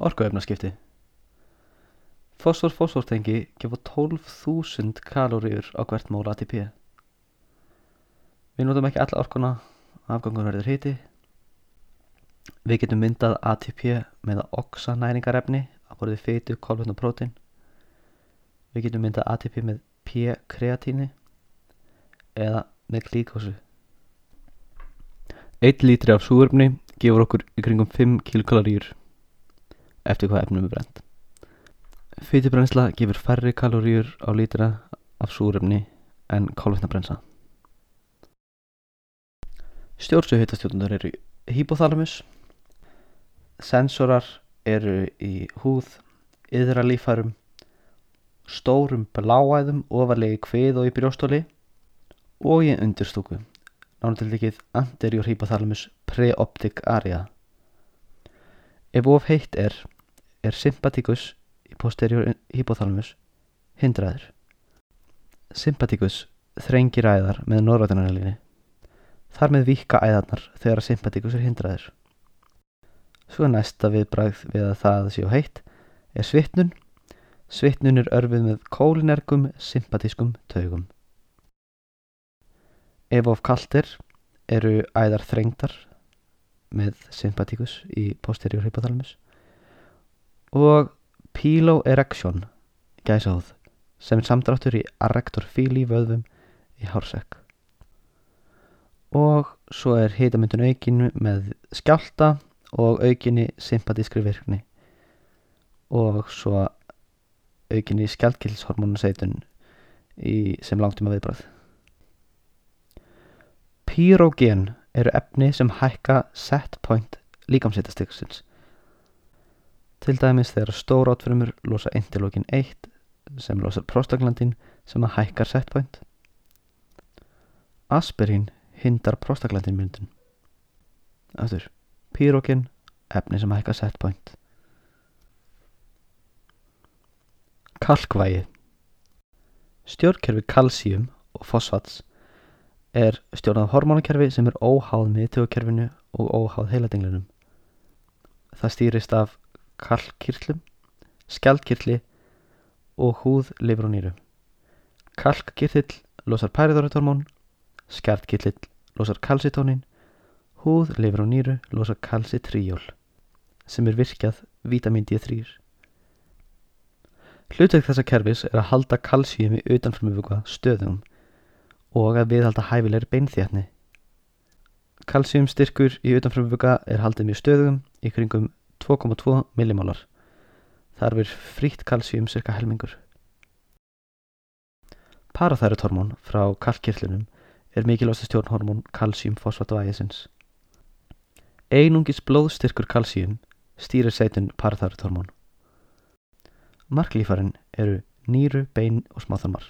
Orkuefnaskipti Fosfor-fosfortengi gefa 12.000 kaloríur á hvert mól ATP. Við notum ekki alla orkuna, afgangur verður hiti. Við getum myndað ATP með að oxa næringarefni að borðið fytu, kolvetn og prótin. Við getum myndað ATP með P-kreatíni eða með glíkósu. 1 lítri af súrefni gefur okkur í kringum 5 kilokaloríur eftir hvað efnum er brent. Fytubrennsla gefur færri kaloríur á lítra af súrefni en kolvetnabrennsla. Stjórnsauðhitastjórnundar eru hypothalamus, sensorar eru í húð, yðra lífærum, stórum bláæðum ofarlegi kvið og í brjóstóli og í undirstúku, náttúrulega anterior hypothalamus preoptic area. Ef of heitt er, er sympaticus í posterior hypothalamus hindraður. Sympaticus þrengir æðar með norrættunarlinni. Þar með vika æðarnar þegar sympaticus er hindraður. Svo næsta viðbragð við að það séu heitt er svitnun. Svitnun er örfið með kólinergum sympatískum taugum. Ef of kalt er, eru æðar þrengdar með sympatíkus í posterior hypothalamus og piloerection gæsáð sem er samdráttur í arrektor fíli vöðvum í hársekk og svo er hitamyndun aukin með skjálta og aukinni sympatískri virkni. Og svo aukinni skjálkilshormónaseitun sem langtíma viðbrað Pyrogen eru efni sem hækka set point líkamsýtastiksins Til dæmis þegar stórátfrumur losa interlókin 1 sem losar prostaglandin sem að hækkar setpoint. Aspirín hindar prostaglandin myndun. Aftur, pyrogen, efni sem hækkar setpoint. Kalkvægi Stjórnkerfi kalsíum og fosfats er stjórnað hormónakerfi sem er óháð miðtögukerfinu og óháð heiladenglinum. Það stýrist af kalkkirtlum, skjaldkirtli og húð, lifur og nýru. Kalkkirtill losar pæriðorithormón, skjaldkirtill losar kalsitónin, húð, lifur og nýru losar kalsitríól sem er virkjað vítamin D3. Hlutveik þessa kerfis er að halda kalsíumi utanfrumufuga stöðum og að viðhalda hæfilegri beinþjarni. Kalsíum styrkur í utanfrumufuga er haldið mjög stöðum í kringum 2,2 millimólar. Þar verður frítt kalsíum cirka helmingur. Parathæruthormón frá kalkkirtlunum er mikilvægsta stjórnhormón kalsíum-fosfatvægisins. Einungis blóðstyrkur kalsíum stýrir seitun parathæruthormón. Marklífarinn eru nýru, bein og smáþarmar.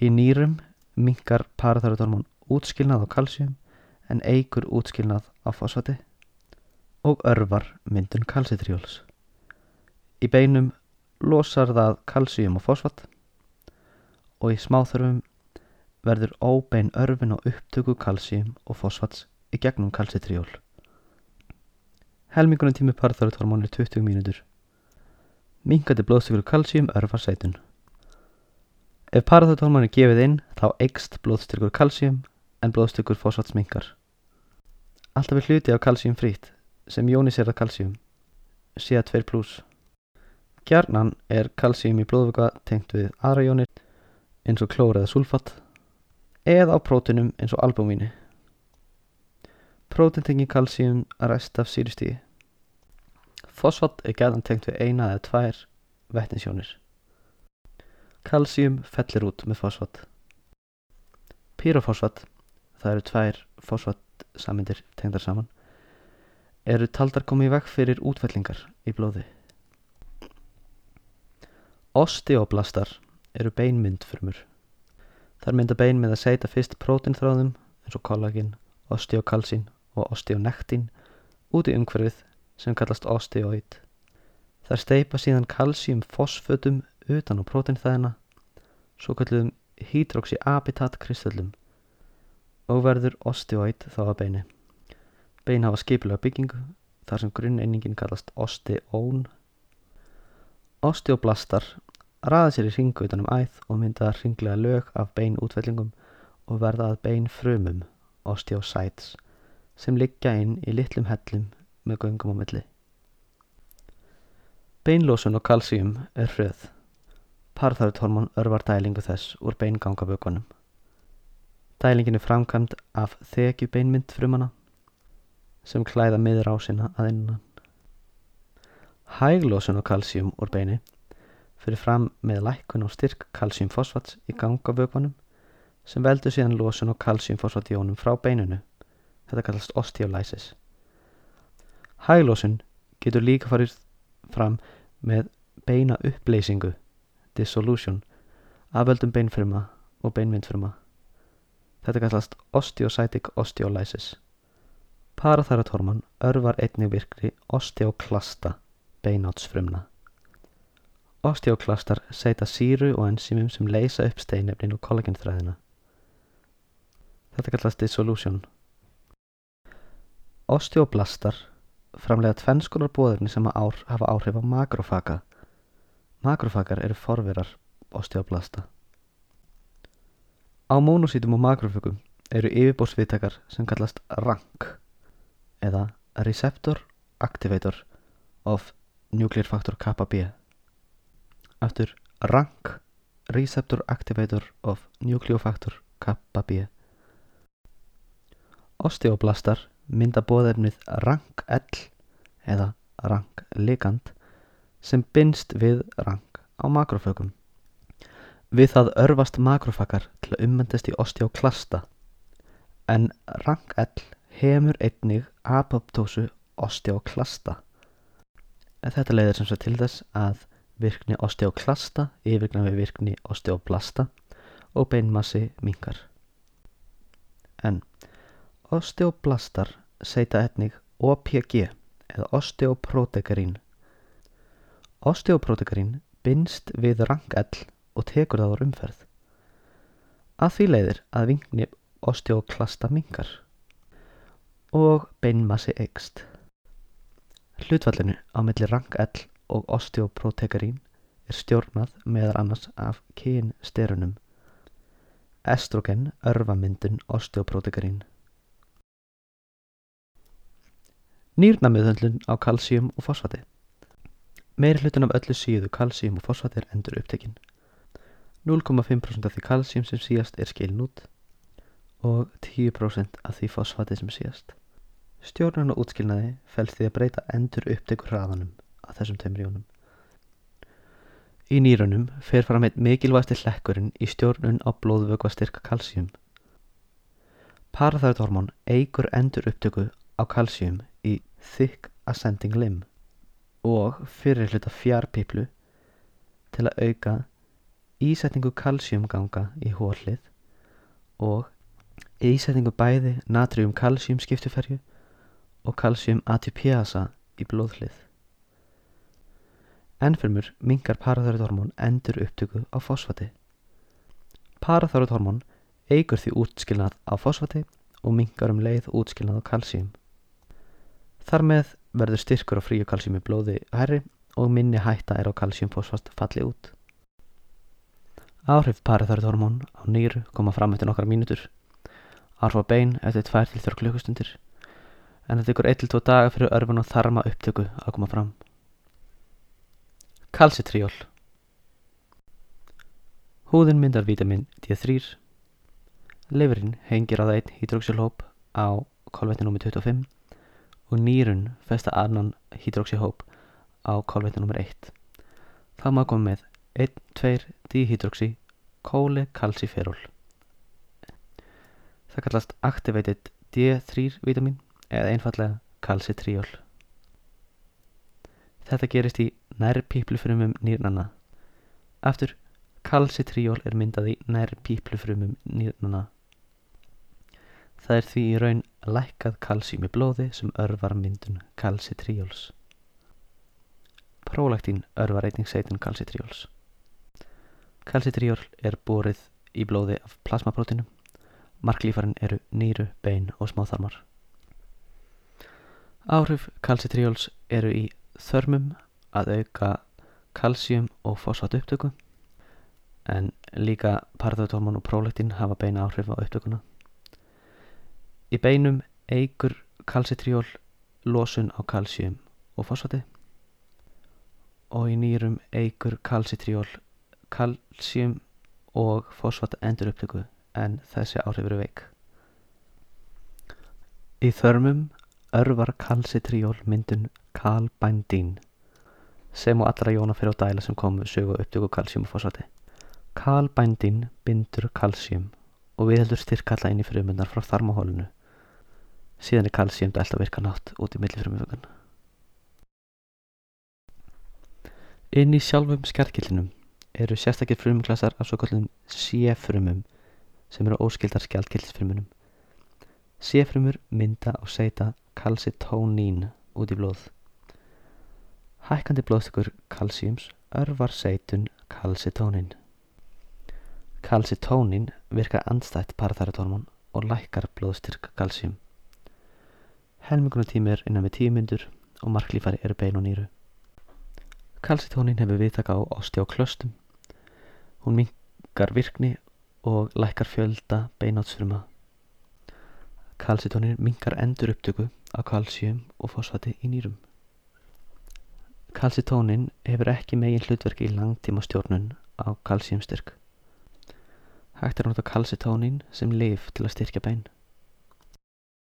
Í nýrum minkar parathæruthormón útskilnað á kalsíum en eigur útskilnað á fosfati og örvar myndun kalsitrjóls. Í beinum losar það kalsíum og fosfat og í smáþörfum verður óbein örfin og upptöku kalsíum og fosfats í gegnum kalsitrjól. Helmingunum tími parþörðhormón er 20 mínútur. Minkandi blóðstökur kalsíum örfar sætun. Ef parþörðhormón er gefið inn þá eikst blóðstyrkur kalsíum en blóðstyrkur fosfats minkar. Alltaf er hluti af kalsíum frýtt sem jóniserað kalsíum, CA2+. Gjarnan er kalsíum í blóðvöka tengt við aðra jónir eins og klór eða sulfat eða á prótunum eins og albúmíni. Prótin tengi kalsíum að rest af sýristígi. Fosfat er gæðan tengt við eina eða tvær vettinsjónir. Kalsíum fellir út með fosfat. Pyrofosfat, það eru tvær fosfat samindir tengdar saman, eru taldar komið veg fyrir útfellingar í blóði. Osteoblastar eru beinmyndfurmur. Þar mynda bein með að seita fyrst prótinþráðum eins og kollagin, osteokalsín og osteonektín út í umhverfið sem kallast osteoid. Þar steipa síðan kalsíum fosfötum utan á prótinþæðina, svo kalluðum hydroxyabitat kristöllum og verður osteoid þá að beini. Bein hafa skipilega byggingu þar sem grunneiningin kallast osteón. Osteoblastar raða sér í ringu utanum æð og mynda ringlega lög af bein útvellingum og verða að bein frumum, osteocytes, sem liggja inn í litlum hellum með göngum á milli. Beinlósun og kalsíum er hröð. Parþarutholmón örvar dælingu þess úr beingangabökunum. Dælingin er framkvæmd af þekju beinmynd frumana sem klæða miður á sinna að innan. Hæglósun og kalsíum úr beini fyrir fram með lækkun og styrk kalsíumfosfats í gangabökunum sem veldur síðan losun og kalsíumfosfatjónum frá beinunu. Þetta kallast osteolysis. Hæglósun getur líka farið fram með beina uppleysingu, dissolution, af völdum beinfruma og beinmyndfruma. Þetta kallast osteocytic osteolysis. Parathæratorman örvar einnig virkri osteoklasta beinátsfrumna. Osteoklastar seita síru og enzýmum sem leysa upp steinefnin og kollagenþræðina. Þetta kallast dissolution. Osteoblastar framlega tvennskonar bóðefni sem að ár hafa áhrif á makrofaga. Makrofagar eru forverar osteoblasta. Á mónosítum og makrofögum eru yfirbórsviðtakar sem kallast RANK eða Receptor Activator of Nuclear Factor Kb. Aftur RANK Receptor Activator of Nucleofactor Kb. Osteoblastar mynda bóðefnið RANK-L eða RANK-ligand sem binst við RANK á makrofögum. Við það örfast makrofakar til að ummendast í osteoklasta en RANK-L hefur einnig apoptósu osteoklasta. Þetta leiðir sem svo til þess að virkni osteoklasta yfirgna við virkni osteoblasta og beinmassi mingar. En osteoblastar seita einnig OPG eða osteoprotegarín. Osteoprotegarín binst við RANK-L og tekur það á umferð. Að því leiðir að vingni osteoklasta mingar og beinmassi eikst. Hlutfallinu á milli RANK-L og osteoprotegarín er stjórnað meðar annars af kynsterunum. Estrogen örfamyndun osteoprotegarín. Nýrnamiðhöndlun á kalsíum og fosfati. Meiri hlutin af öllu síðu kalsíum og fosfati er endur upptekinn. 0,5% af því kalsíum sem síðast er skilin út og 10% af því fosfati sem síðast. Stjórnun og útskilnaði fælst því að breyta endur upptekur hraðanum að þessum tveimur jónum. Í nýrunum fer fram eitt mikilvægsti hlekkurinn í stjórnun á blóðvöku að styrka kalsíum. Parathæruthormón eigur endur upptöku á kalsíum í thick ascending limb og fyrir hluta fjarpíplu til að auka ísetningu kalsíumganga í hólið og ísetningu bæði natrium kalsíum skiptuferju og kalsíum atypiasa í blóðhlið. Ennfirmur mingar paraþörðhormón endur upptöku á fosfati. Paraþörðhormón eigur því útskilnað á fosfati og mingar um leið útskilnað á kalsíum. Þar með verður styrkur á fríu kalsíum í blóði herri og minni hætta er á kalsíumfosfat falli út. Áhrif paraþörðhormón á nýru koma fram eftir nokkra mínutur. Á bein eftir 2-3 klukkustundir en það tekur 1-2 daga fyrir örfun og þarma upptöku að koma fram. Kalsitríól Húðin myndar vítamin D3 Leverinn hengir á það einn hydroxylhóp á kolvetni nr. 25 og nýrun festa annan hydroxyhóp á kolvetni nr. 1. Það má koma með 1-2 dihydroxy kólekalsiferól. Það kallast activated D3 vítamin eða einfallega kalsitríól. Þetta gerist í nærpíplufrumum nýrnana. Aftur, kalsitríól er myndað í nærpíplufrumum nýrnana. Það er því í raun lækkað kalsím í blóði sem örvar myndun kalsitríóls. Prólaktín örvar einning seitin kalsitríóls. Kalsitríól er borið í blóði af plasmaprótinum. Marklífarinn eru nýru, bein og smáþarmar. Áhrif kalsitrióls eru í þörmum að auka kalsíum og fósfat upptöku en líka parathormón og prólektin hafa beina áhrif á upptökuna. Í beinum eigur kalsitriól losun á kalsíum og fósfati og í nýrum eigur kalsitriól kalsíum og fósfat endur upptöku en þessi áhrif eru veik. Í þörmum örvar kalsitriól myndun kalbændín sem og allra jóna fyrir á dæla sem komu sögu upptöku kalsíum og fósfati. Kalbændín bindur kalsíum og viðheldur styrkalla inn í frumundar frá þarmahólinu. Síðan er kalsíum dælt að virka nátt út í milli frumufögun. Inn í sjálfum skjaldkillinum eru sérstakir frumglasar af svo kallum séfrumum sem eru óskildar skjaldkillisfrumunum. Séfrumur mynda og seita kalsitónín út í blóð. Hækkandi blóðstökur kalsíums örvar seitun kalsitónin. Kalsitónin virkar andstætt parathæratormón og lækkar blóðstyrk kalsíum. Helmingunatími er innan við tíu myndur og marklífari eru bein og nýru. Kalsitónin hefur viðtaka á osteoklöstum. Hún minkar virkni og lækkar fjölda beinátsfruma. Kalsitónin minkar endur upptöku á kalsíum og fósfati í nýrum. Kalsitónin hefur ekki megin hlutverki í langtíma stjórnun á kalsíumstyrk. Hægt er að nota kalsitónin sem lif til að styrkja bein.